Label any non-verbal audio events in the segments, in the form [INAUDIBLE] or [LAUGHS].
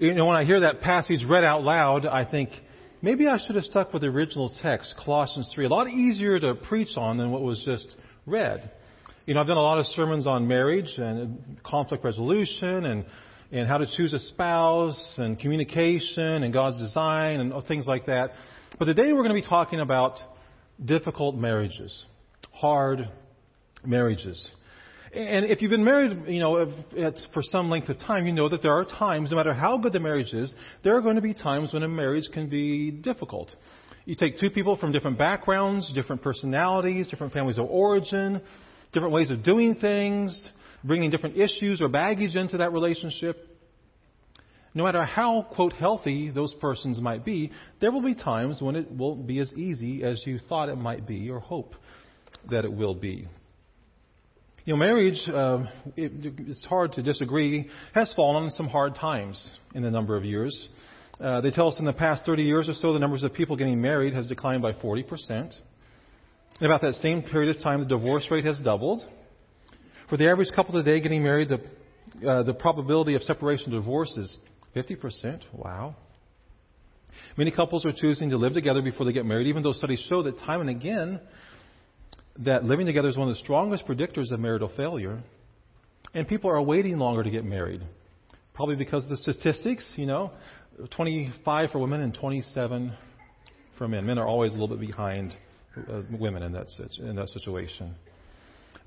You know, when I hear that passage read out loud, I think maybe I should have stuck with the original text, Colossians 3. A lot easier to preach on than what was just read. You know, I've done a lot of sermons on marriage and conflict resolution and, and how to choose a spouse and communication and God's design and things like that. But today we're going to be talking about difficult marriages, hard marriages. And if you've been married, you know, for some length of time, you know that there are times, no matter how good the marriage is, there are going to be times when a marriage can be difficult. You take two people from different backgrounds, different personalities, different families of origin, different ways of doing things, bringing different issues or baggage into that relationship. No matter how, quote, healthy those persons might be, there will be times when it won't be as easy as you thought it might be or hope that it will be. You know, marriage, uh, it, it's hard to disagree, has fallen some hard times in the number of years. Uh, they tell us in the past 30 years or so, the numbers of people getting married has declined by 40%. In about that same period of time, the divorce rate has doubled. For the average couple today getting married, the, uh, the probability of separation or divorce is 50%. Wow. Many couples are choosing to live together before they get married, even though studies show that time and again, that living together is one of the strongest predictors of marital failure. And people are waiting longer to get married. Probably because of the statistics, you know, 25 for women and 27 for men. Men are always a little bit behind uh, women in that, in that situation.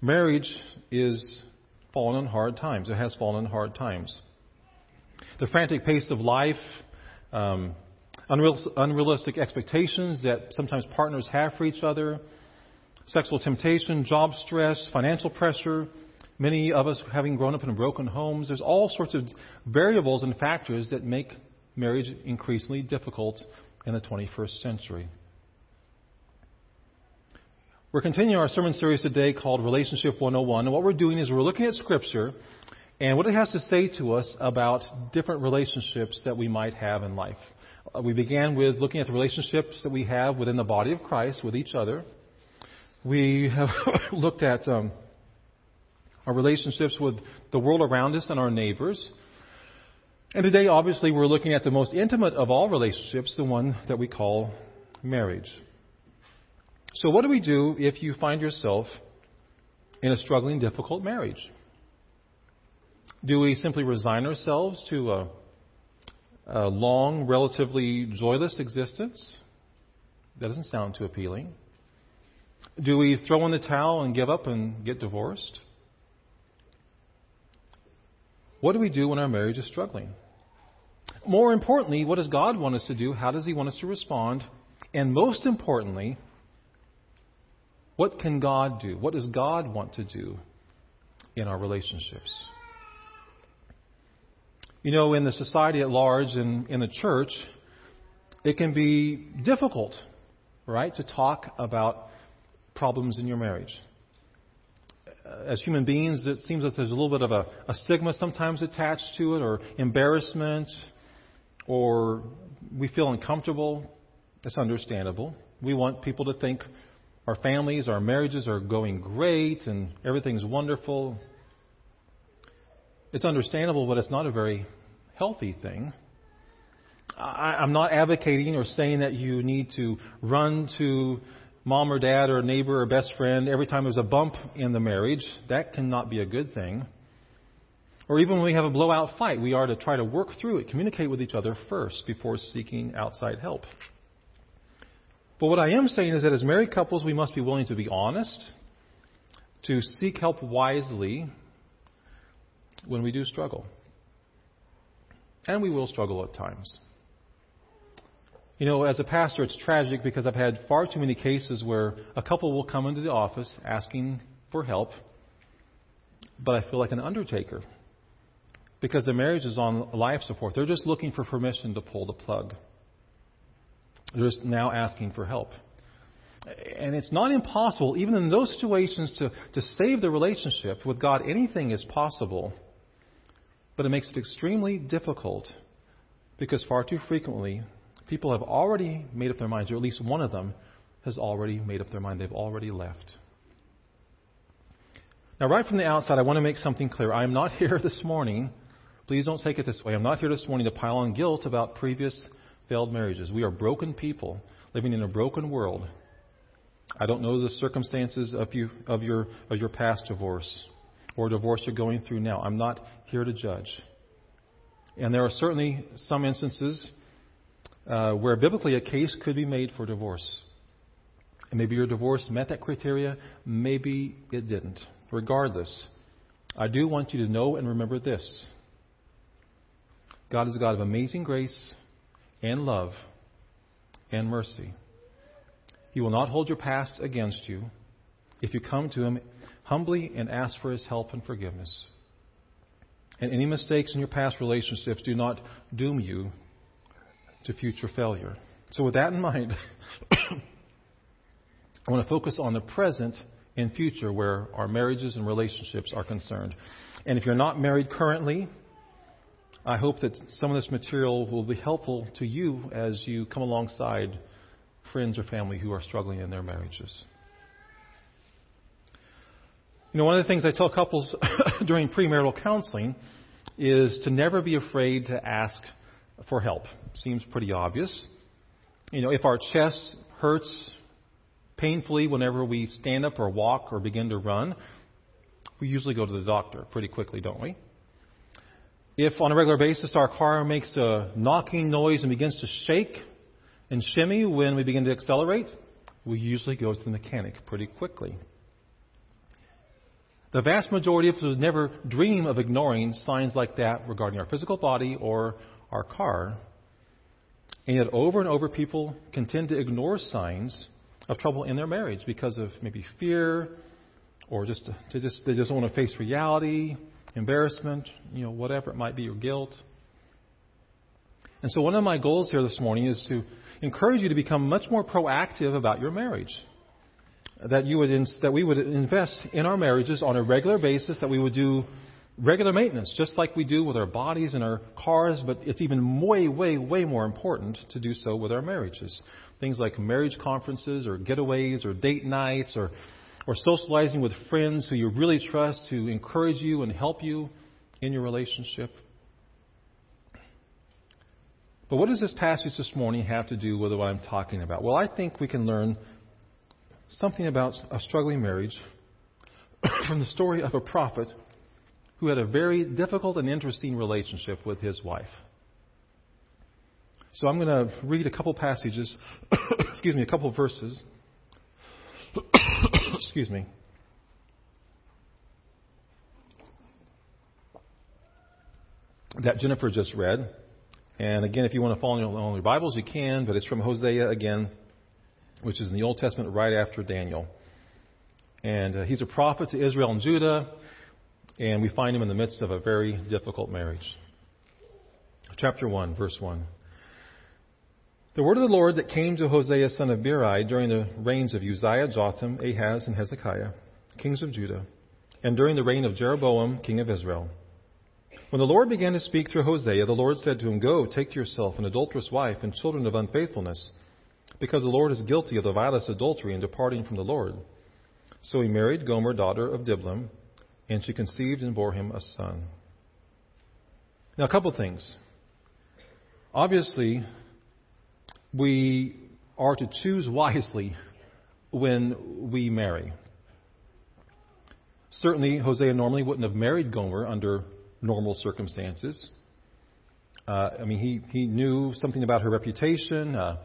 Marriage is fallen on hard times. It has fallen on hard times. The frantic pace of life, um, unrealistic expectations that sometimes partners have for each other, sexual temptation, job stress, financial pressure, many of us having grown up in broken homes. There's all sorts of variables and factors that make marriage increasingly difficult in the 21st century. We're continuing our sermon series today called Relationship 101. And what we're doing is we're looking at Scripture and what it has to say to us about different relationships that we might have in life. Uh, we began with looking at the relationships that we have within the body of Christ with each other. We have [LAUGHS] looked at um, our relationships with the world around us and our neighbors. And today, obviously, we're looking at the most intimate of all relationships, the one that we call marriage. So, what do we do if you find yourself in a struggling, difficult marriage? Do we simply resign ourselves to a, a long, relatively joyless existence? That doesn't sound too appealing. Do we throw in the towel and give up and get divorced? What do we do when our marriage is struggling? More importantly, what does God want us to do? How does He want us to respond? And most importantly, what can God do? What does God want to do in our relationships? You know, in the society at large and in the church, it can be difficult, right, to talk about problems in your marriage. As human beings, it seems that there's a little bit of a, a stigma sometimes attached to it, or embarrassment, or we feel uncomfortable. It's understandable. We want people to think our families, our marriages are going great and everything's wonderful. It's understandable, but it's not a very healthy thing. I, I'm not advocating or saying that you need to run to mom or dad or neighbor or best friend every time there's a bump in the marriage. That cannot be a good thing. Or even when we have a blowout fight, we are to try to work through it, communicate with each other first before seeking outside help. But what I am saying is that as married couples, we must be willing to be honest, to seek help wisely when we do struggle. And we will struggle at times. You know, as a pastor, it's tragic because I've had far too many cases where a couple will come into the office asking for help, but I feel like an undertaker because their marriage is on life support. They're just looking for permission to pull the plug. They're just now asking for help. And it's not impossible, even in those situations, to, to save the relationship. With God, anything is possible. But it makes it extremely difficult because far too frequently people have already made up their minds, or at least one of them has already made up their mind. They've already left. Now, right from the outside, I want to make something clear. I am not [LAUGHS] here this morning Please don't take it this way. I'm not here this morning to pile on guilt about previous failed marriages. We are broken people living in a broken world. I don't know the circumstances of, you, of, your, of your past divorce or divorce you're going through now. I'm not here to judge. And there are certainly some instances uh, where biblically a case could be made for divorce. And maybe your divorce met that criteria, maybe it didn't. Regardless, I do want you to know and remember this God is a God of amazing grace and love and mercy. He will not hold your past against you if you come to Him humbly and ask for His help and forgiveness. And any mistakes in your past relationships do not doom you to future failure. So, with that in mind, [COUGHS] I want to focus on the present and future where our marriages and relationships are concerned. And if you're not married currently, I hope that some of this material will be helpful to you as you come alongside friends or family who are struggling in their marriages. You know, one of the things I tell couples [COUGHS] during premarital counseling is to never be afraid to ask for help. Seems pretty obvious. You know, if our chest hurts painfully whenever we stand up or walk or begin to run, we usually go to the doctor pretty quickly, don't we? If on a regular basis our car makes a knocking noise and begins to shake and shimmy when we begin to accelerate, we usually go to the mechanic pretty quickly. The vast majority of us would never dream of ignoring signs like that regarding our physical body or our car. And yet, over and over, people can tend to ignore signs of trouble in their marriage because of maybe fear or just, to just they just don't want to face reality embarrassment, you know, whatever it might be, or guilt. And so, one of my goals here this morning is to encourage you to become much more proactive about your marriage. That you would that we would invest in our marriages on a regular basis. That we would do regular maintenance, just like we do with our bodies and our cars. But it's even way, way, way more important to do so with our marriages. Things like marriage conferences, or getaways, or date nights, or or socializing with friends who you really trust to encourage you and help you in your relationship. But what does this passage this morning have to do with what I'm talking about? Well, I think we can learn something about a struggling marriage [CLEARS THROAT] from the story of a prophet who had a very difficult and interesting relationship with his wife. So I'm going to read a couple passages, [COUGHS] excuse me, a couple verses [COUGHS] Excuse me. That Jennifer just read. And again, if you want to follow along your Bibles, you can, but it's from Hosea again, which is in the Old Testament right after Daniel. And uh, he's a prophet to Israel and Judah, and we find him in the midst of a very difficult marriage. Chapter 1, verse 1. The word of the Lord that came to Hosea son of Beeri during the reigns of Uzziah, Jotham, Ahaz, and Hezekiah, kings of Judah, and during the reign of Jeroboam, king of Israel. When the Lord began to speak through Hosea, the Lord said to him, Go, take to yourself an adulterous wife and children of unfaithfulness, because the Lord is guilty of the vilest adultery in departing from the Lord. So he married Gomer, daughter of Diblaim, and she conceived and bore him a son. Now, a couple of things. Obviously, we are to choose wisely when we marry. Certainly, Hosea normally wouldn't have married Gomer under normal circumstances. Uh, I mean, he, he knew something about her reputation. Uh,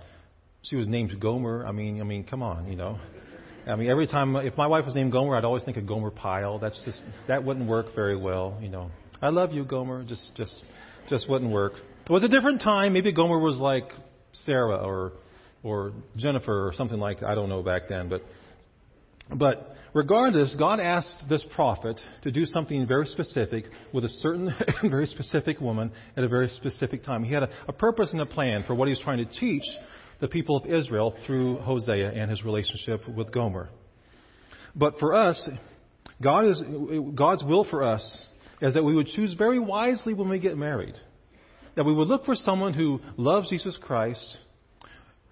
she was named Gomer. I mean, I mean, come on, you know. I mean, every time if my wife was named Gomer, I'd always think of Gomer Pyle. That's just that wouldn't work very well, you know. I love you, Gomer. Just, just, just wouldn't work. It was a different time. Maybe Gomer was like Sarah or or Jennifer or something like. I don't know back then, but but regardless, God asked this prophet to do something very specific with a certain [LAUGHS] very specific woman at a very specific time. He had a, a purpose and a plan for what he was trying to teach the people of Israel through Hosea and his relationship with Gomer. But for us, God is, God's will for us is that we would choose very wisely when we get married that we would look for someone who loves Jesus Christ,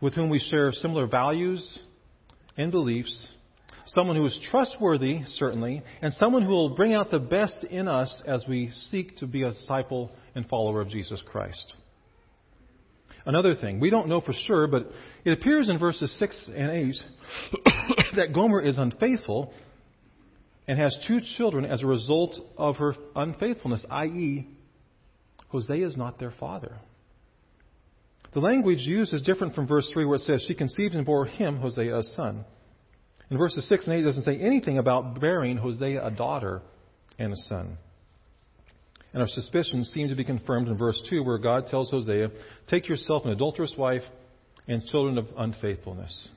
with whom we share similar values and beliefs, someone who is trustworthy, certainly, and someone who will bring out the best in us as we seek to be a disciple and follower of Jesus Christ. Another thing, we don't know for sure, but it appears in verses 6 and 8 [COUGHS] that Gomer is unfaithful and has two children as a result of her unfaithfulness, i.e., Hosea is not their father. The language used is different from verse 3 where it says, She conceived and bore him, Hosea, a son. In verses 6 and 8, it doesn't say anything about bearing Hosea a daughter and a son. And our suspicions seem to be confirmed in verse 2, where God tells Hosea, Take yourself an adulterous wife and children of unfaithfulness.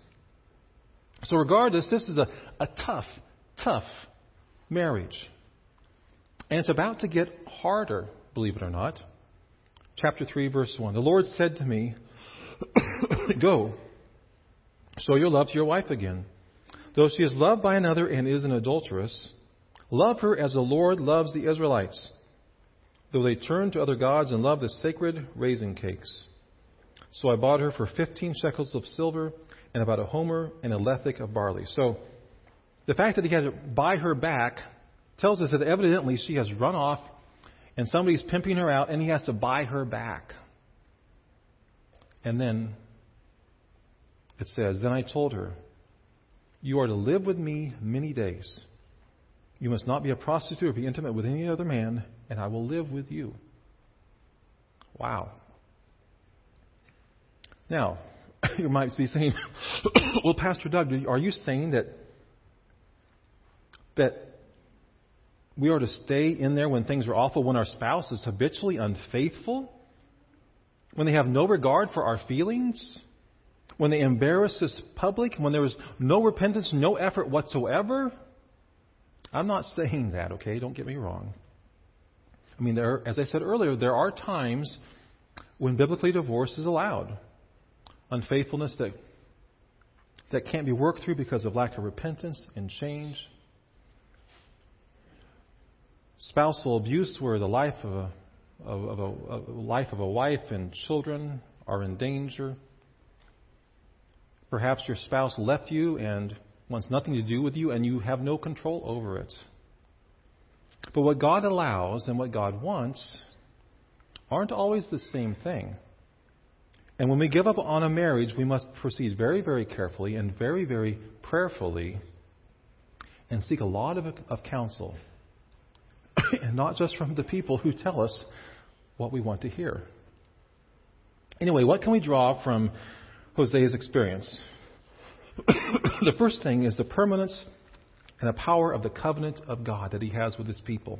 So, regardless, this is a, a tough, tough marriage. And it's about to get harder, believe it or not. Chapter 3, verse 1. The Lord said to me, [COUGHS] Go, show your love to your wife again. Though she is loved by another and is an adulteress, love her as the Lord loves the Israelites though they turned to other gods and loved the sacred raisin cakes. So I bought her for fifteen shekels of silver and about a homer and a lethek of barley. So the fact that he had to buy her back tells us that evidently she has run off and somebody's pimping her out and he has to buy her back. And then it says, Then I told her, You are to live with me many days. You must not be a prostitute or be intimate with any other man, and I will live with you. Wow. Now, [COUGHS] you might be saying, [COUGHS] well, Pastor Doug, are you saying that that we are to stay in there when things are awful, when our spouse is habitually unfaithful, when they have no regard for our feelings, when they embarrass us public, when there is no repentance, no effort whatsoever? I'm not saying that, okay? Don't get me wrong. I mean, there, as I said earlier, there are times when biblically divorce is allowed. Unfaithfulness that, that can't be worked through because of lack of repentance and change. Spousal abuse where the life of a, of, a, a life of a wife and children are in danger. Perhaps your spouse left you and wants nothing to do with you, and you have no control over it. But what God allows and what God wants aren't always the same thing. And when we give up on a marriage, we must proceed very, very carefully and very, very prayerfully and seek a lot of, of counsel. [COUGHS] and not just from the people who tell us what we want to hear. Anyway, what can we draw from Hosea's experience? [COUGHS] the first thing is the permanence and the power of the covenant of God that he has with his people.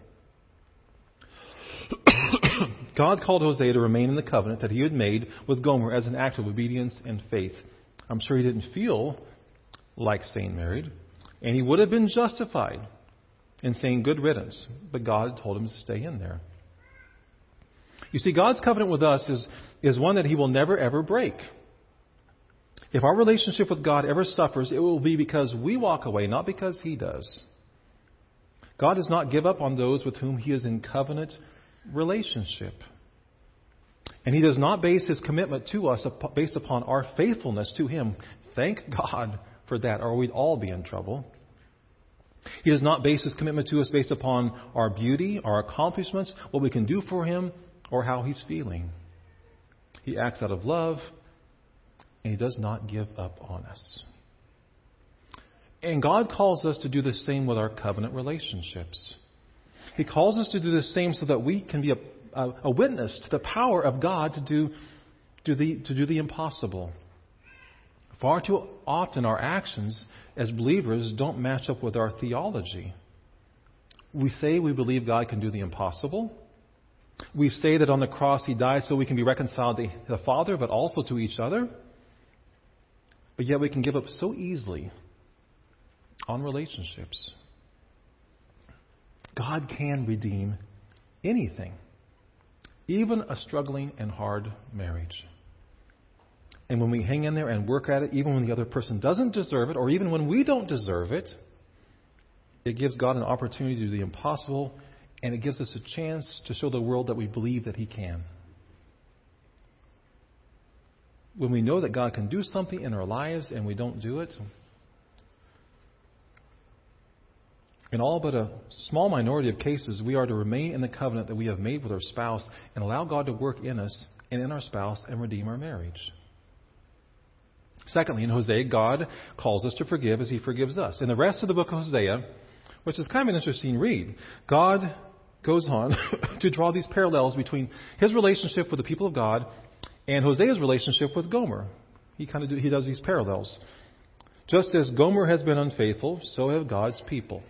[COUGHS] God called Hosea to remain in the covenant that he had made with Gomer as an act of obedience and faith. I'm sure he didn't feel like staying married, and he would have been justified in saying good riddance, but God told him to stay in there. You see, God's covenant with us is, is one that he will never ever break. If our relationship with God ever suffers, it will be because we walk away, not because He does. God does not give up on those with whom He is in covenant relationship. And He does not base His commitment to us based upon our faithfulness to Him. Thank God for that, or we'd all be in trouble. He does not base His commitment to us based upon our beauty, our accomplishments, what we can do for Him, or how He's feeling. He acts out of love and He does not give up on us. And God calls us to do the same with our covenant relationships. He calls us to do the same so that we can be a, a, a witness to the power of God to do, do the, to do the impossible. Far too often, our actions as believers don't match up with our theology. We say we believe God can do the impossible. We say that on the cross He died so we can be reconciled to the Father, but also to each other. But yet we can give up so easily on relationships. God can redeem anything, even a struggling and hard marriage. And when we hang in there and work at it, even when the other person doesn't deserve it, or even when we don't deserve it, it gives God an opportunity to do the impossible, and it gives us a chance to show the world that we believe that He can when we know that God can do something in our lives and we don't do it, In all but a small minority of cases, we are to remain in the covenant that we have made with our spouse and allow God to work in us and in our spouse and redeem our marriage. Secondly, in Hosea, God calls us to forgive as He forgives us. In the rest of the book of Hosea, which is kind of an interesting read, God goes on [LAUGHS] to draw these parallels between His relationship with the people of God and Hosea's relationship with Gomer. He kind of do, he does these parallels. Just as Gomer has been unfaithful, so have God's people.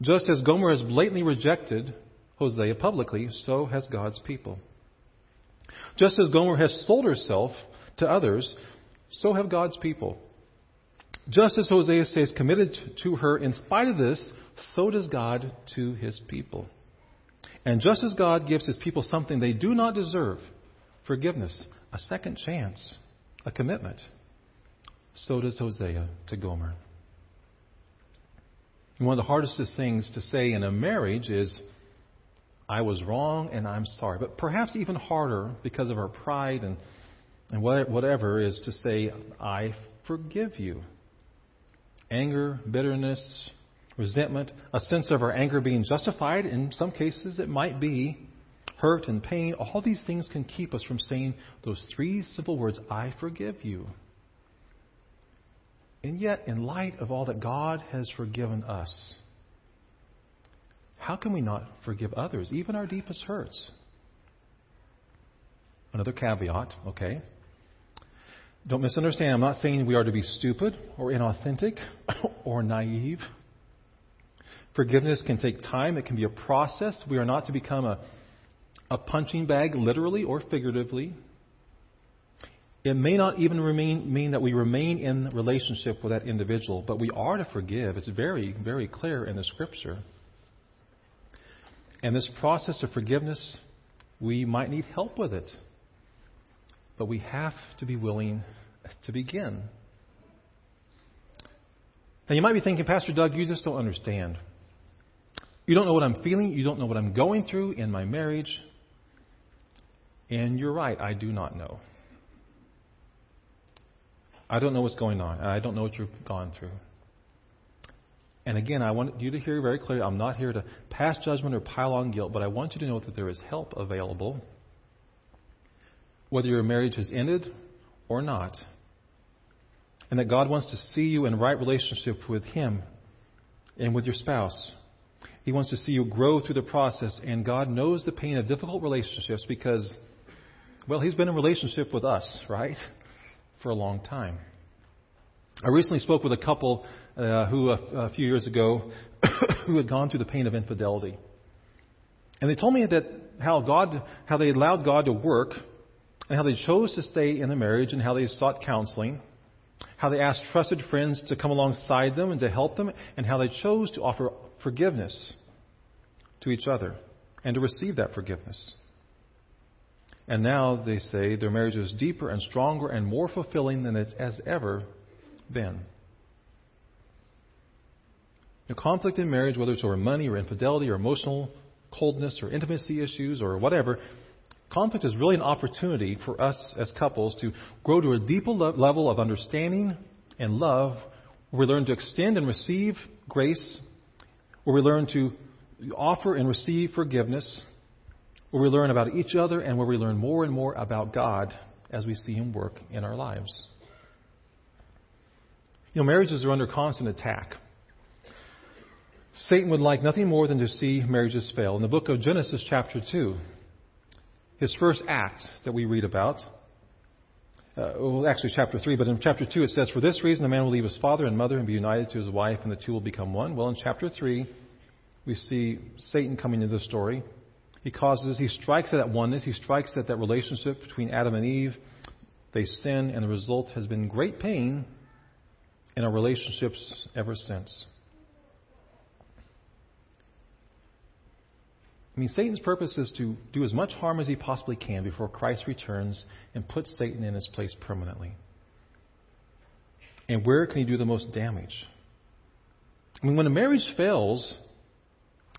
Just as Gomer has blatantly rejected Hosea publicly, so has God's people. Just as Gomer has sold herself to others, so have God's people. Just as Hosea stays committed to her in spite of this, so does God to his people. And just as God gives his people something they do not deserve forgiveness, a second chance, a commitment so does Hosea to Gomer. And one of the hardest things to say in a marriage is, I was wrong and I'm sorry. But perhaps even harder because of our pride and, and whatever is to say, I forgive you. Anger, bitterness, resentment, a sense of our anger being justified. In some cases, it might be hurt and pain. All these things can keep us from saying those three simple words, I forgive you. And yet, in light of all that God has forgiven us, how can we not forgive others, even our deepest hurts? Another caveat, okay? Don't misunderstand. I'm not saying we are to be stupid or inauthentic [COUGHS] or naive. Forgiveness can take time, it can be a process. We are not to become a, a punching bag, literally or figuratively. It may not even remain, mean that we remain in relationship with that individual, but we are to forgive. It's very, very clear in the Scripture. And this process of forgiveness, we might need help with it. But we have to be willing to begin. Now, you might be thinking, Pastor Doug, you just don't understand. You don't know what I'm feeling. You don't know what I'm going through in my marriage. And you're right, I do not know. I don't know what's going on. I don't know what you've gone through. And again, I want you to hear very clearly I'm not here to pass judgment or pile on guilt, but I want you to know that there is help available, whether your marriage has ended or not. And that God wants to see you in right relationship with Him and with your spouse. He wants to see you grow through the process, and God knows the pain of difficult relationships because, well, He's been in relationship with us, right? for a long time. I recently spoke with a couple uh, who, a, a few years ago, [COUGHS] who had gone through the pain of infidelity. And they told me that how God, how they allowed God to work, and how they chose to stay in the marriage, and how they sought counseling, how they asked trusted friends to come alongside them and to help them, and how they chose to offer forgiveness to each other and to receive that forgiveness. And now they say their marriage is deeper and stronger and more fulfilling than it has ever been. The conflict in marriage, whether it's over money or infidelity or emotional coldness or intimacy issues or whatever, conflict is really an opportunity for us as couples to grow to a deeper level of understanding and love where we learn to extend and receive grace, where we learn to offer and receive forgiveness, where we learn about each other and where we learn more and more about God as we see Him work in our lives. You know, marriages are under constant attack. Satan would like nothing more than to see marriages fail. In the book of Genesis, chapter 2, his first act that we read about, uh, well, actually, chapter 3, but in chapter 2 it says, For this reason a man will leave his father and mother and be united to his wife, and the two will become one. Well, in chapter 3, we see Satan coming into the story. He causes, he strikes at that oneness, he strikes at that relationship between Adam and Eve. They sin, and the result has been great pain in our relationships ever since. I mean, Satan's purpose is to do as much harm as he possibly can before Christ returns and put Satan in his place permanently. And where can he do the most damage? I mean, when a marriage fails,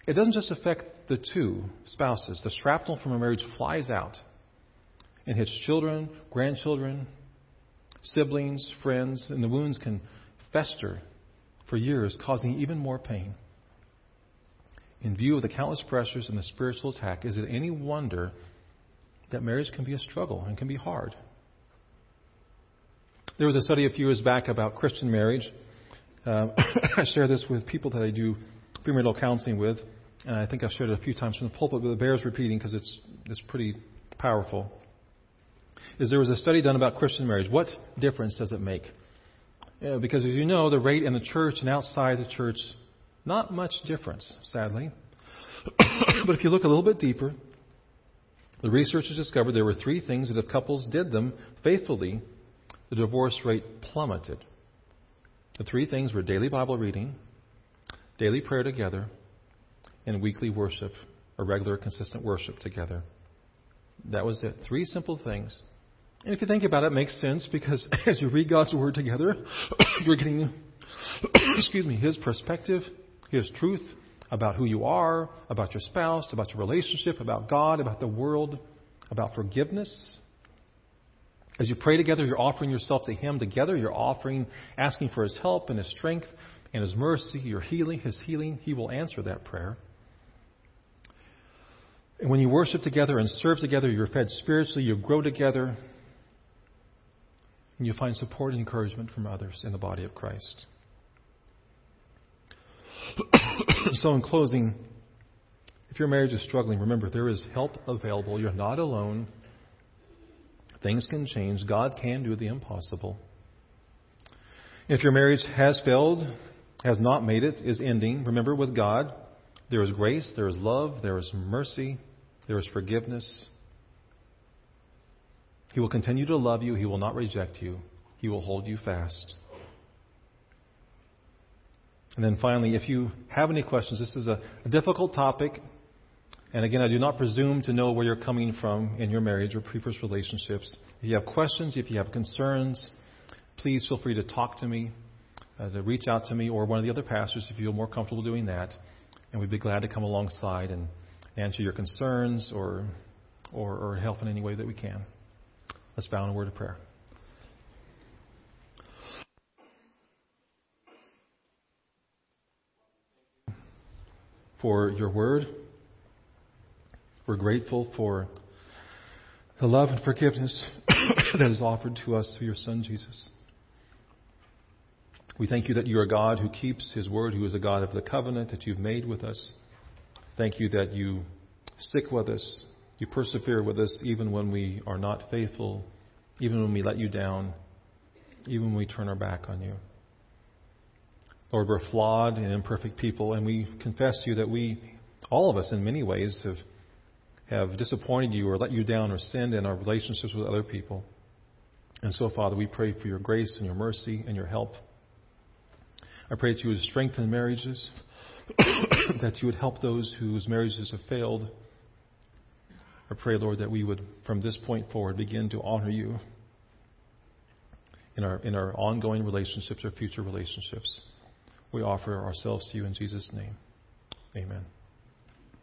it doesn't just affect the two spouses. The shrapnel from a marriage flies out and hits children, grandchildren, siblings, friends, and the wounds can fester for years, causing even more pain. In view of the countless pressures and the spiritual attack, is it any wonder that marriage can be a struggle and can be hard? There was a study a few years back about Christian marriage. Uh, [COUGHS] I share this with people that I do premarital counseling with, and I think I've shared it a few times from the pulpit, but it bears repeating because it's, it's pretty powerful. Is there was a study done about Christian marriage. What difference does it make? Uh, because as you know, the rate in the church and outside the church, not much difference, sadly. [COUGHS] but if you look a little bit deeper, the researchers discovered there were three things that if couples did them faithfully, the divorce rate plummeted. The three things were daily Bible reading, daily prayer together, and weekly worship, or regular, consistent worship together. That was it. Three simple things. And if you think about it, it makes sense because [LAUGHS] as you read God's Word together, [COUGHS] you're getting, [COUGHS] excuse me, His perspective, His truth about who you are, about your spouse, about your relationship, about God, about the world, about forgiveness. As you pray together, you're offering yourself to Him together. You're offering, asking for His help and His strength and His mercy, your healing, His healing. He will answer that prayer. And when you worship together and serve together, you're fed spiritually, you grow together, and you find support and encouragement from others in the body of Christ. [COUGHS] so, in closing, if your marriage is struggling, remember there is help available. You're not alone. Things can change. God can do the impossible. If your marriage has failed, has not made it, is ending, remember with God, there is grace, there is love, there is mercy, there is forgiveness. He will continue to love you. He will not reject you. He will hold you fast. And then finally, if you have any questions, this is a, a difficult topic. And again, I do not presume to know where you're coming from in your marriage or previous relationships. If you have questions, if you have concerns, please feel free to talk to me, uh, to reach out to me, or one of the other pastors if you feel more comfortable doing that. And we'd be glad to come alongside and answer your concerns or, or, or help in any way that we can. Let's bow in a word of prayer. For your word, we're grateful for the love and forgiveness [COUGHS] that is offered to us through your Son, Jesus. We thank you that you are God who keeps his word, who is a God of the covenant that you've made with us. Thank you that you stick with us, you persevere with us even when we are not faithful, even when we let you down, even when we turn our back on you. Lord, we're flawed and imperfect people, and we confess to you that we, all of us in many ways, have, have disappointed you or let you down or sinned in our relationships with other people. And so, Father, we pray for your grace and your mercy and your help. I pray that you would strengthen marriages. [CLEARS THROAT] that you would help those whose marriages have failed. I pray, Lord, that we would, from this point forward, begin to honor you in our, in our ongoing relationships or future relationships. We offer ourselves to you in Jesus' name. Amen.